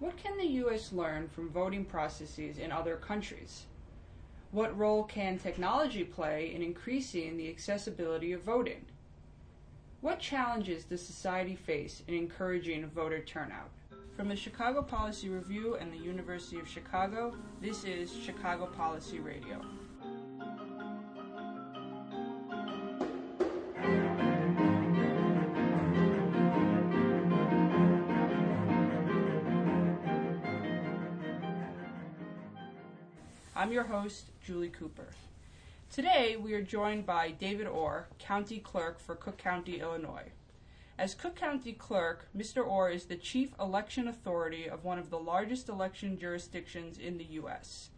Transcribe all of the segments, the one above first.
What can the U.S. learn from voting processes in other countries? What role can technology play in increasing the accessibility of voting? What challenges does society face in encouraging voter turnout? From the Chicago Policy Review and the University of Chicago, this is Chicago Policy Radio. I'm your host, Julie Cooper. Today, we are joined by David Orr, County Clerk for Cook County, Illinois. As Cook County Clerk, Mr. Orr is the chief election authority of one of the largest election jurisdictions in the U.S.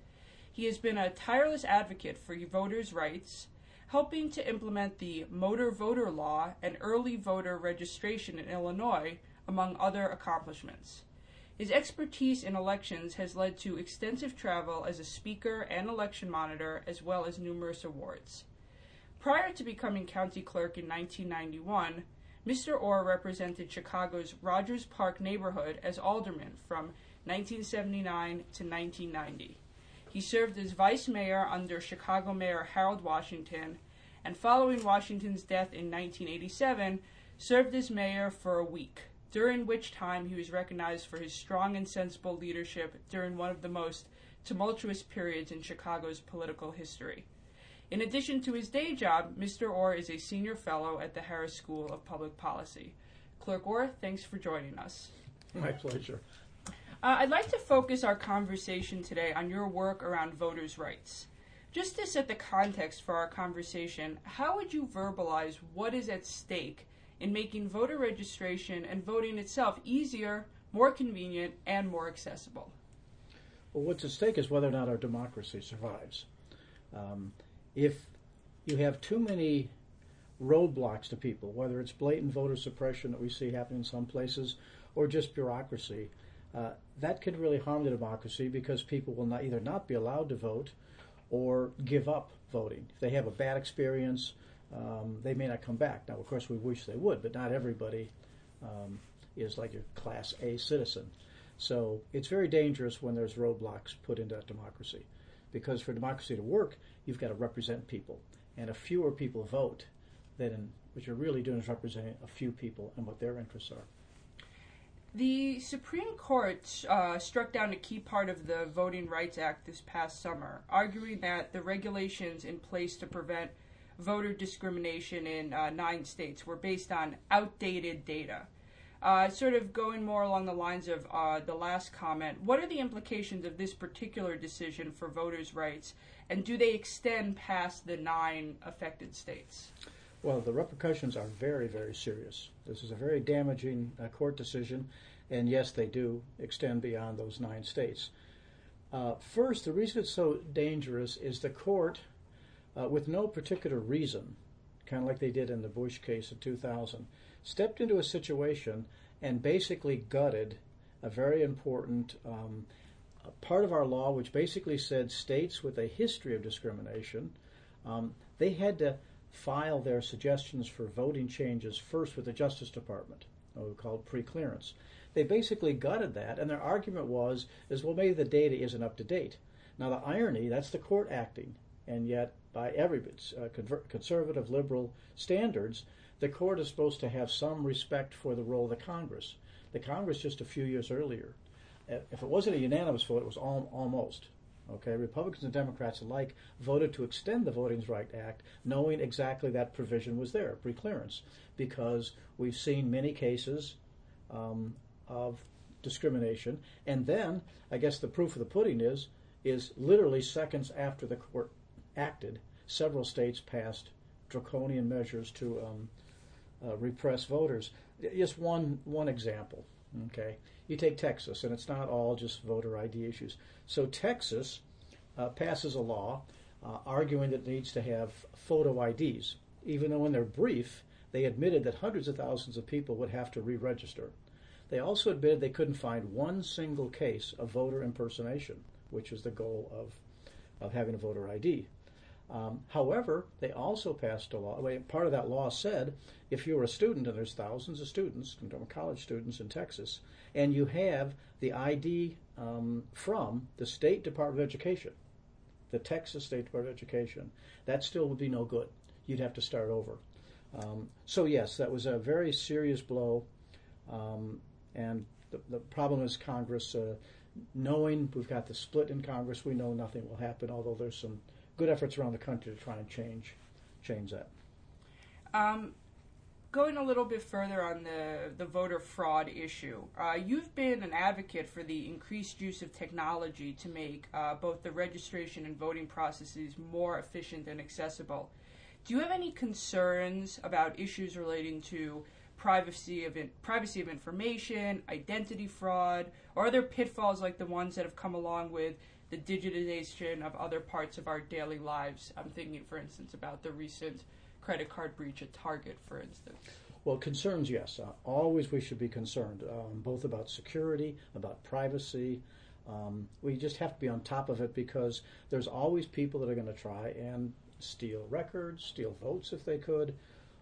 He has been a tireless advocate for voters' rights, helping to implement the motor voter law and early voter registration in Illinois, among other accomplishments. His expertise in elections has led to extensive travel as a speaker and election monitor, as well as numerous awards. Prior to becoming county clerk in 1991, Mr. Orr represented Chicago's Rogers Park neighborhood as alderman from 1979 to 1990. He served as vice mayor under Chicago Mayor Harold Washington, and following Washington's death in 1987, served as mayor for a week during which time he was recognized for his strong and sensible leadership during one of the most tumultuous periods in Chicago's political history. In addition to his day job, Mr. Orr is a senior fellow at the Harris School of Public Policy. Clerk Orr, thanks for joining us. My pleasure. Uh, I'd like to focus our conversation today on your work around voters' rights. Just to set the context for our conversation, how would you verbalize what is at stake in making voter registration and voting itself easier, more convenient, and more accessible. Well, what's at stake is whether or not our democracy survives. Um, if you have too many roadblocks to people, whether it's blatant voter suppression that we see happening in some places or just bureaucracy, uh, that could really harm the democracy because people will not either not be allowed to vote or give up voting. If they have a bad experience, um, they may not come back. Now, of course, we wish they would, but not everybody um, is like a Class A citizen. So it's very dangerous when there's roadblocks put into that democracy, because for democracy to work, you've got to represent people, and if fewer people vote, then what you're really doing is representing a few people and what their interests are. The Supreme Court uh, struck down a key part of the Voting Rights Act this past summer, arguing that the regulations in place to prevent voter discrimination in uh, nine states were based on outdated data. Uh, sort of going more along the lines of uh, the last comment, what are the implications of this particular decision for voters' rights, and do they extend past the nine affected states? Well, the repercussions are very, very serious. This is a very damaging uh, court decision, and yes, they do extend beyond those nine states. Uh, first, the reason it's so dangerous is the court uh, with no particular reason, kind of like they did in the Bush case of 2000, stepped into a situation and basically gutted a very important um, part of our law, which basically said states with a history of discrimination, um, they had to file their suggestions for voting changes first with the Justice Department, called pre-clearance. They basically gutted that, and their argument was, is well, maybe the data isn't up to date. Now the irony, that's the court acting, and yet by every uh, conservative liberal standards, the court is supposed to have some respect for the role of the Congress. The Congress just a few years earlier, uh, if it wasn't a unanimous vote, it was al- almost. Okay, Republicans and Democrats alike voted to extend the Voting Rights Act, knowing exactly that provision was there, preclearance, because we've seen many cases um, of discrimination. And then, I guess the proof of the pudding is, is literally seconds after the court acted, several states passed draconian measures to um, uh, repress voters. Just one one example. Okay, you take Texas, and it's not all just voter ID issues. So Texas uh, passes a law uh, arguing that it needs to have photo IDs, even though in their brief they admitted that hundreds of thousands of people would have to re-register. They also admitted they couldn't find one single case of voter impersonation, which is the goal of of having a voter ID. Um, however, they also passed a law. Part of that law said if you're a student, and there's thousands of students, college students in Texas, and you have the ID um, from the State Department of Education, the Texas State Department of Education, that still would be no good. You'd have to start over. Um, so yes, that was a very serious blow, um, and the, the, problem is Congress. Uh, knowing we've got the split in Congress, we know nothing will happen. Although there's some good efforts around the country to try and change change that. Um, going a little bit further on the, the voter fraud issue, uh, you've been an advocate for the increased use of technology to make uh, both the registration and voting processes more efficient and accessible. Do you have any concerns about issues relating to privacy of in, privacy of information, identity fraud, or other pitfalls like the ones that have come along with the digitization of other parts of our daily lives? I'm thinking, for instance, about the recent credit card breach at Target, for instance? Well, concerns, yes. Uh, always we should be concerned, um, both about security, about privacy. Um, we just have to be on top of it because there's always people that are going to try and steal records, steal votes if they could,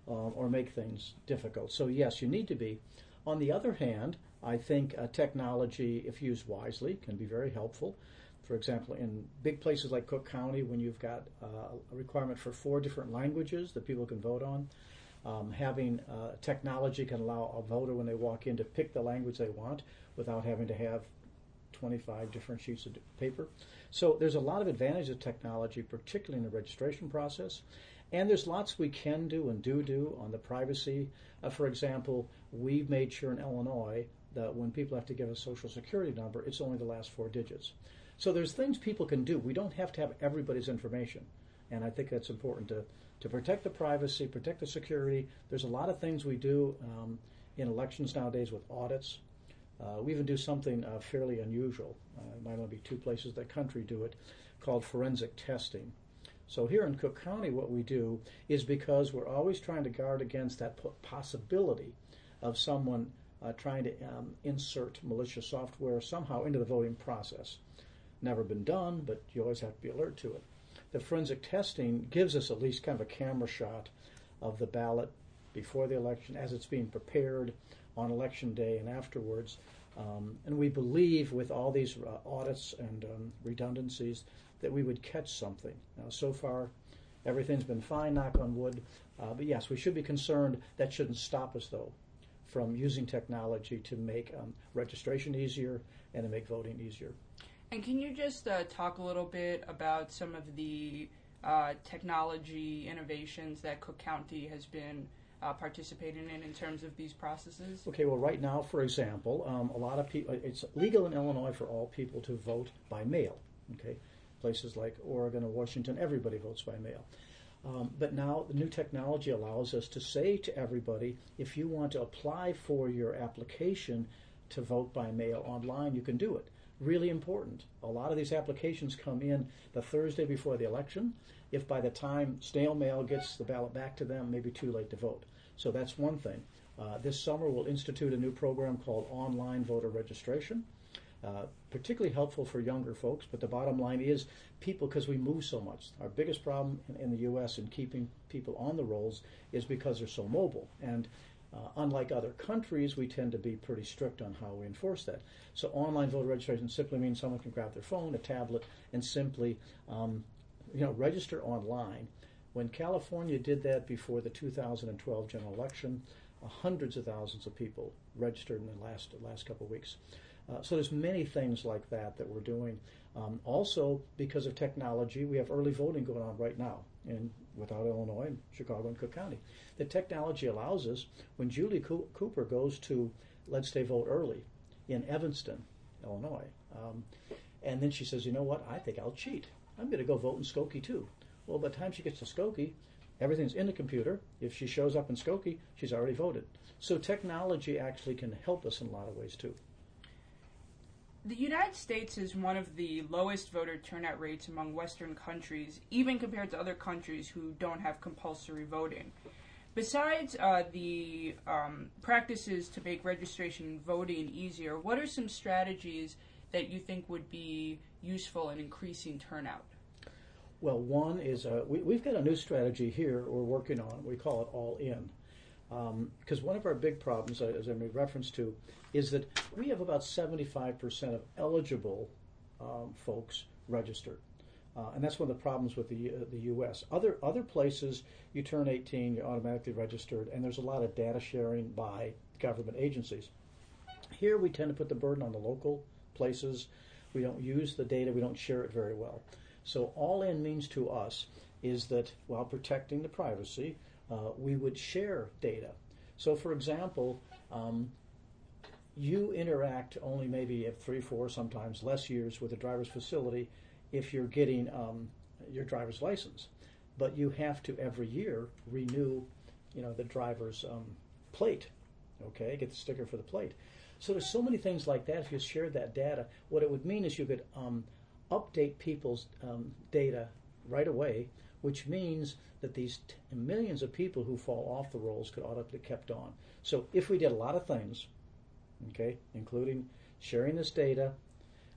um, or make things difficult. So, yes, you need to be. On the other hand, I think uh, technology, if used wisely, can be very helpful. For example, in big places like Cook County, when you've got uh, a requirement for four different languages that people can vote on, um, having uh, technology can allow a voter when they walk in to pick the language they want without having to have 25 different sheets of paper. So there's a lot of advantage of technology, particularly in the registration process. And there's lots we can do and do do on the privacy. Uh, for example, we've made sure in Illinois that when people have to give a social security number, it's only the last four digits. So there's things people can do. We don't have to have everybody's information. And I think that's important to, to protect the privacy, protect the security. There's a lot of things we do um, in elections nowadays with audits. Uh, we even do something uh, fairly unusual. Uh, might only be two places in the country do it, called forensic testing. So here in Cook County, what we do is because we're always trying to guard against that possibility of someone uh, trying to um, insert malicious software somehow into the voting process never been done, but you always have to be alert to it. The forensic testing gives us at least kind of a camera shot of the ballot before the election, as it's being prepared on election day and afterwards. Um, and we believe with all these uh, audits and um, redundancies that we would catch something. Now, so far, everything's been fine, knock on wood. Uh, but yes, we should be concerned. That shouldn't stop us, though, from using technology to make um, registration easier and to make voting easier. And can you just uh, talk a little bit about some of the uh, technology innovations that Cook County has been uh, participating in in terms of these processes? Okay, well, right now, for example, um, a lot of people, it's legal in Illinois for all people to vote by mail. Okay, places like Oregon or Washington, everybody votes by mail. Um, but now the new technology allows us to say to everybody if you want to apply for your application to vote by mail online, you can do it really important. A lot of these applications come in the Thursday before the election. If by the time snail mail gets the ballot back to them, maybe too late to vote. So that's one thing. Uh, this summer we'll institute a new program called online voter registration. Uh, particularly helpful for younger folks, but the bottom line is people, because we move so much. Our biggest problem in, in the U.S. in keeping people on the rolls is because they're so mobile. And uh, unlike other countries, we tend to be pretty strict on how we enforce that. So online voter registration simply means someone can grab their phone, a tablet, and simply, um, you know, register online. When California did that before the 2012 general election, uh, hundreds of thousands of people registered in the last last couple of weeks. Uh, so there's many things like that that we're doing. Um, also, because of technology, we have early voting going on right now in without Illinois, and Chicago, and Cook County. The technology allows us, when Julie Cooper goes to Let's Stay Vote Early in Evanston, Illinois, um, and then she says, you know what, I think I'll cheat. I'm going to go vote in Skokie too. Well, by the time she gets to Skokie, everything's in the computer. If she shows up in Skokie, she's already voted. So technology actually can help us in a lot of ways too. The United States is one of the lowest voter turnout rates among Western countries, even compared to other countries who don't have compulsory voting. Besides uh, the um, practices to make registration and voting easier, what are some strategies that you think would be useful in increasing turnout? Well, one is uh, we, have got a new strategy here we're working on. We call it All In. Because um, one of our big problems, uh, as I made reference to, is that we have about 75% of eligible um, folks registered. Uh, and that's one of the problems with the uh, the U.S. Other other places, you turn 18, you're automatically registered, and there's a lot of data sharing by government agencies. Here, we tend to put the burden on the local places. We don't use the data. We don't share it very well. So all in means to us is that while protecting the privacy, uh, we would share data. So, for example, um, you interact only maybe at three, four, sometimes less years with a driver's facility if you're getting um, your driver's license. But you have to every year renew, you know, the driver's um, plate. Okay, get the sticker for the plate. So there's so many things like that. If you shared that data, what it would mean is you could um, update people's um, data right away, which means that these t- millions of people who fall off the rolls could be kept on. So if we did a lot of things, okay, including sharing this data,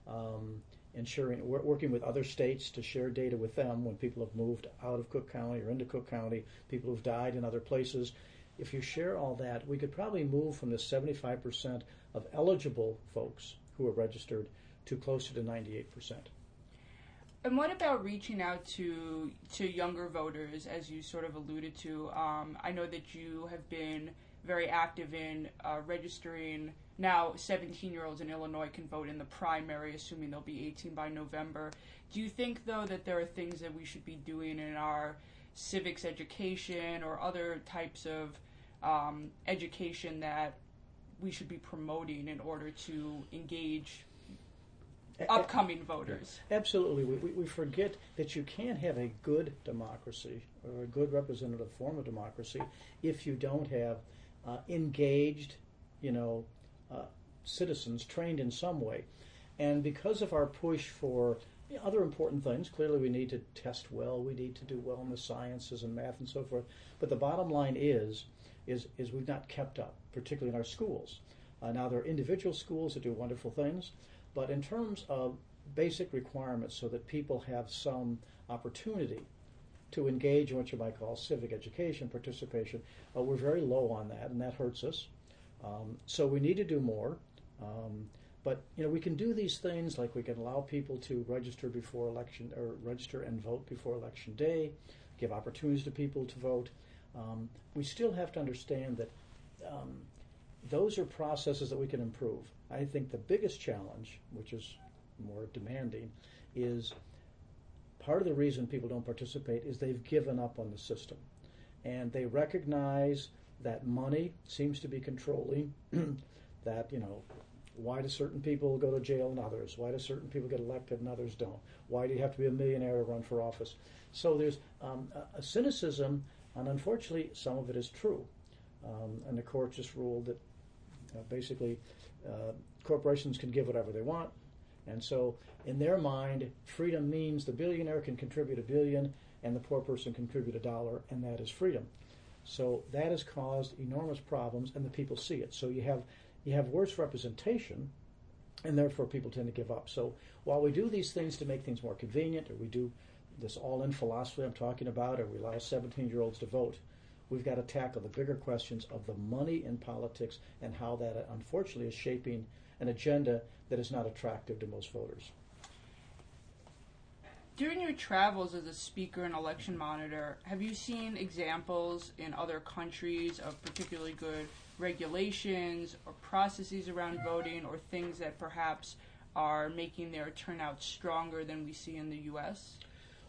um, ensuring working with other states to share data with them when people have moved out of Cook County or into Cook County, people who've died in other places. If you share all that, we could probably move from the 75% of eligible folks who are registered to closer to 98%. And what about reaching out to to younger voters, as you sort of alluded to? Um, I know that you have been very active in uh, registering. Now, 17 year olds in Illinois can vote in the primary, assuming they'll be 18 by November. Do you think, though, that there are things that we should be doing in our civics education or other types of um, education that we should be promoting in order to engage upcoming voters. Absolutely. We, we forget that you can't have a good democracy or a good representative form of democracy if you don't have uh, engaged, you know, uh, citizens trained in some way. And because of our push for you know, other important things, clearly we need to test well, we need to do well in the sciences and math and so forth. But the bottom line is, is, is we've not kept up, particularly in our schools. Uh, now there are individual schools that do wonderful things, but in terms of basic requirements so that people have some opportunity to engage in what you might call civic education, participation, uh, we're very low on that, and that hurts us. Um, so we need to do more. Um, but you know, we can do these things like we can allow people to register before election or register and vote before election day, give opportunities to people to vote. Um, we still have to understand that um, those are processes that we can improve. I think the biggest challenge, which is more demanding, is part of the reason people don't participate is they've given up on the system. And they recognize that money seems to be controlling, that, you know, why do certain people go to jail and others? Why do certain people get elected and others don't? Why do you have to be a millionaire to run for office? So there's um, a, a, cynicism, and unfortunately, some of it is true. Um, and the court just ruled that uh, basically uh, corporations can give whatever they want. And so, in their mind, freedom means the billionaire can contribute a billion and the poor person contribute a dollar, and that is freedom. So that has caused enormous problems, and the people see it. So you have you have worse representation, and therefore people tend to give up. So while we do these things to make things more convenient, or we do this all-in philosophy I'm talking about, or we allow 17-year-olds to vote, we've got to tackle the bigger questions of the money in politics and how that uh, unfortunately is shaping an agenda that is not attractive to most voters. During your travels as a speaker and election monitor, have you seen examples in other countries of particularly good regulations or processes around voting or things that perhaps are making their turnout stronger than we see in the U.S.?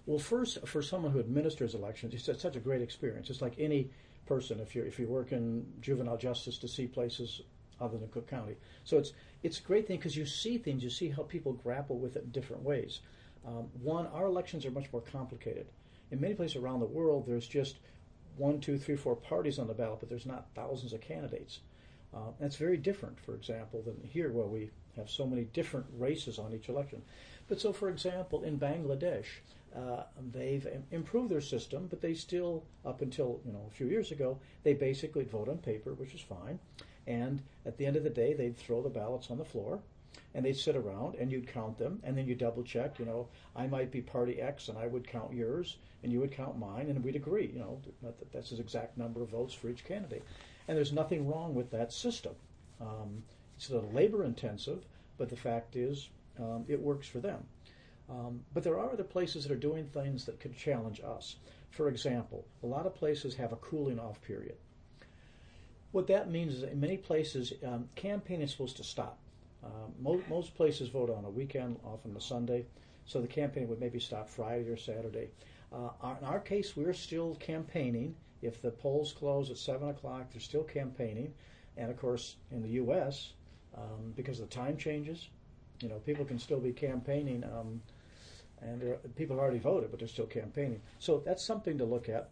Well, first, for someone who administers elections, it's such a great experience. It's like any person if you if you work in juvenile justice to see places other than Cook County. So it's it's a great thing because you see things, you see how people grapple with it in different ways. Um, one, our elections are much more complicated. In many places around the world, there's just one, two, three, four parties on the ballot, but there's not thousands of candidates. Uh, that's very different, for example, than here where we have so many different races on each election. But so, for example, in Bangladesh, uh, they've improved their system, but they still, up until you know a few years ago, they basically vote on paper, which is fine. And at the end of the day, they'd throw the ballots on the floor, and they'd sit around, and you'd count them, and then you double check. You know, I might be party X, and I would count yours, and you would count mine, and we'd agree. You know, that that's the exact number of votes for each candidate. And there's nothing wrong with that system. Um, it's a little labor intensive, but the fact is, um, it works for them. Um, but there are other places that are doing things that could challenge us. For example, a lot of places have a cooling off period. What that means is that in many places, um, campaigning is supposed to stop. Uh, mo- most places vote on a weekend, often a Sunday, so the campaign would maybe stop Friday or Saturday. Uh, our, in our case, we're still campaigning. If the polls close at 7 o'clock, they're still campaigning. And of course, in the U.S., um, because the time changes, you know, people can still be campaigning, um, and people have already voted, but they're still campaigning. So that's something to look at.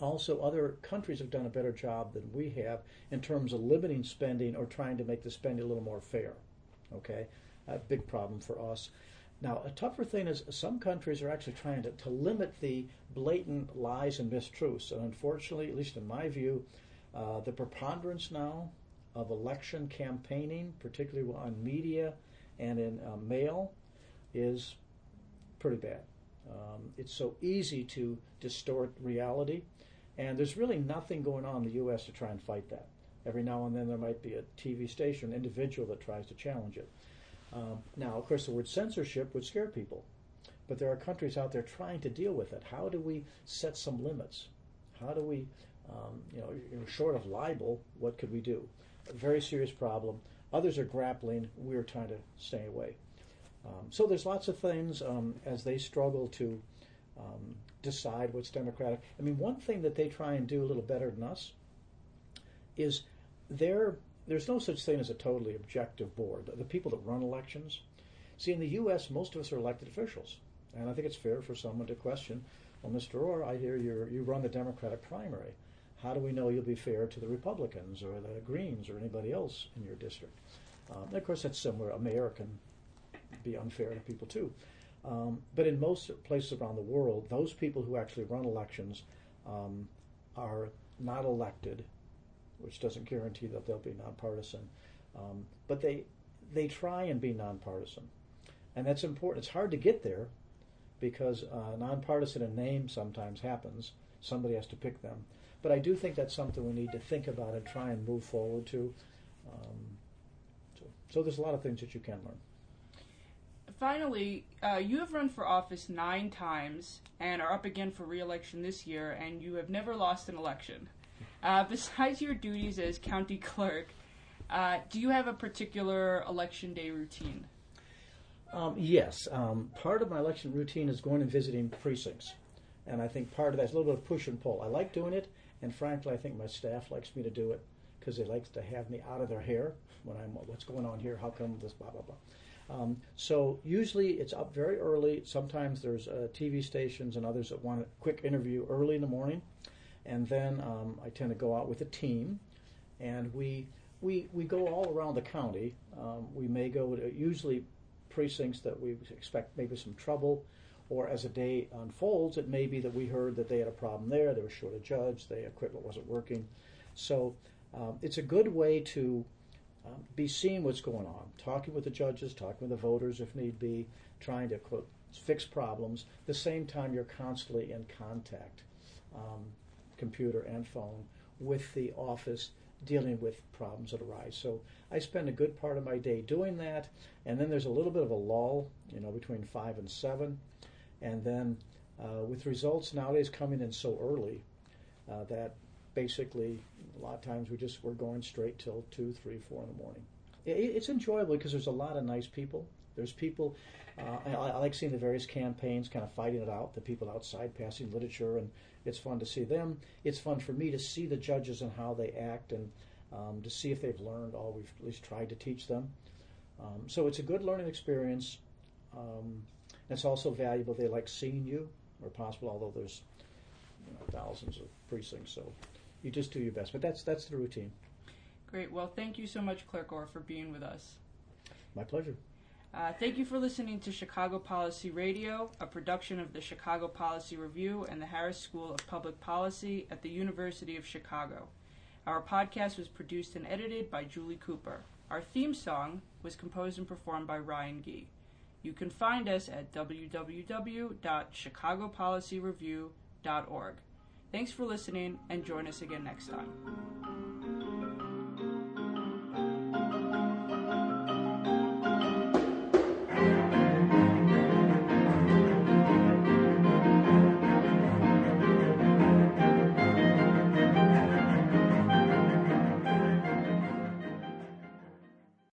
Also, other countries have done a better job than we have in terms of limiting spending or trying to make the spending a little more fair. Okay, a big problem for us. Now, a tougher thing is some countries are actually trying to, to limit the blatant lies and mistruths. And unfortunately, at least in my view, uh, the preponderance now of election campaigning, particularly on media and in uh, mail, is pretty bad. Um, it's so easy to distort reality, and there's really nothing going on in the U.S. to try and fight that. Every now and then there might be a TV station, an individual that tries to challenge it. Um, now, of course, the word censorship would scare people, but there are countries out there trying to deal with it. How do we set some limits? How do we, um, you know, short of libel, what could we do? A very serious problem. Others are grappling. We're trying to stay away. Um, so there's lots of things um, as they struggle to um, decide what's democratic. I mean, one thing that they try and do a little better than us is there's no such thing as a totally objective board. The people that run elections, see, in the U.S., most of us are elected officials, and I think it's fair for someone to question, well, Mr. Orr, I hear you you run the Democratic primary. How do we know you'll be fair to the Republicans or the Greens or anybody else in your district? Um, of course, that's similar. A mayor can be unfair to people too. Um, but in most places around the world, those people who actually run elections um, are not elected which doesn't guarantee that they'll be nonpartisan. Um, but they they try and be nonpartisan, and that's important. It's hard to get there because uh, nonpartisan in name sometimes happens. Somebody has to pick them, but I do think that's something we need to think about and try and move forward to. Um, so, so there's a lot of things that you can learn. Finally, uh, you have run for office nine times and are up again for re-election this year, and you have never lost an election. Uh, besides your duties as county clerk, uh, do you have a particular election day routine? Um, yes. Um, part of my election routine is going and visiting precincts. And I think part of that is a little bit of push and pull. I like doing it, and frankly, I think my staff likes me to do it because they like to have me out of their hair when I'm, what's going on here? How come this, blah, blah, blah. Um, so usually it's up very early. Sometimes there's uh, TV stations and others that want a quick interview early in the morning and then um, I tend to go out with a team, and we we we go all around the county. Um, we may go to usually precincts that we expect maybe some trouble, or as a day unfolds, it may be that we heard that they had a problem there. They were short a judge. Their equipment wasn't working, so um, it's a good way to. Um, be seeing what's going on, talking with the judges, talking with the voters if need be, trying to quote, fix problems. At the same time, you're constantly in contact. Um, computer and phone with the office dealing with problems that arise. So I spend a good part of my day doing that, and then there's a little bit of a lull, you know, between five and seven, and then uh, with results nowadays coming in so early uh, that basically a lot of times we just we're going straight till two, three, four in the morning. It, it's enjoyable because there's a lot of nice people. There's people. Uh, I, I like seeing the various campaigns kind of fighting it out. The people outside passing literature and it's fun to see them. It's fun for me to see the judges and how they act and um, to see if they've learned all we've at least tried to teach them. Um, so it's a good learning experience. Um, it's also valuable. They like seeing you, where possible, although there's you know, thousands of precincts. So you just do your best. But that's that's the routine. Great. Well, thank you so much, Clerk Orr, for being with us. My pleasure. Uh, thank you for listening to Chicago Policy Radio, a production of the Chicago Policy Review and the Harris School of Public Policy at the University of Chicago. Our podcast was produced and edited by Julie Cooper. Our theme song was composed and performed by Ryan Gee. You can find us at www.chicagopolicyreview.org. Thanks for listening and join us again next time.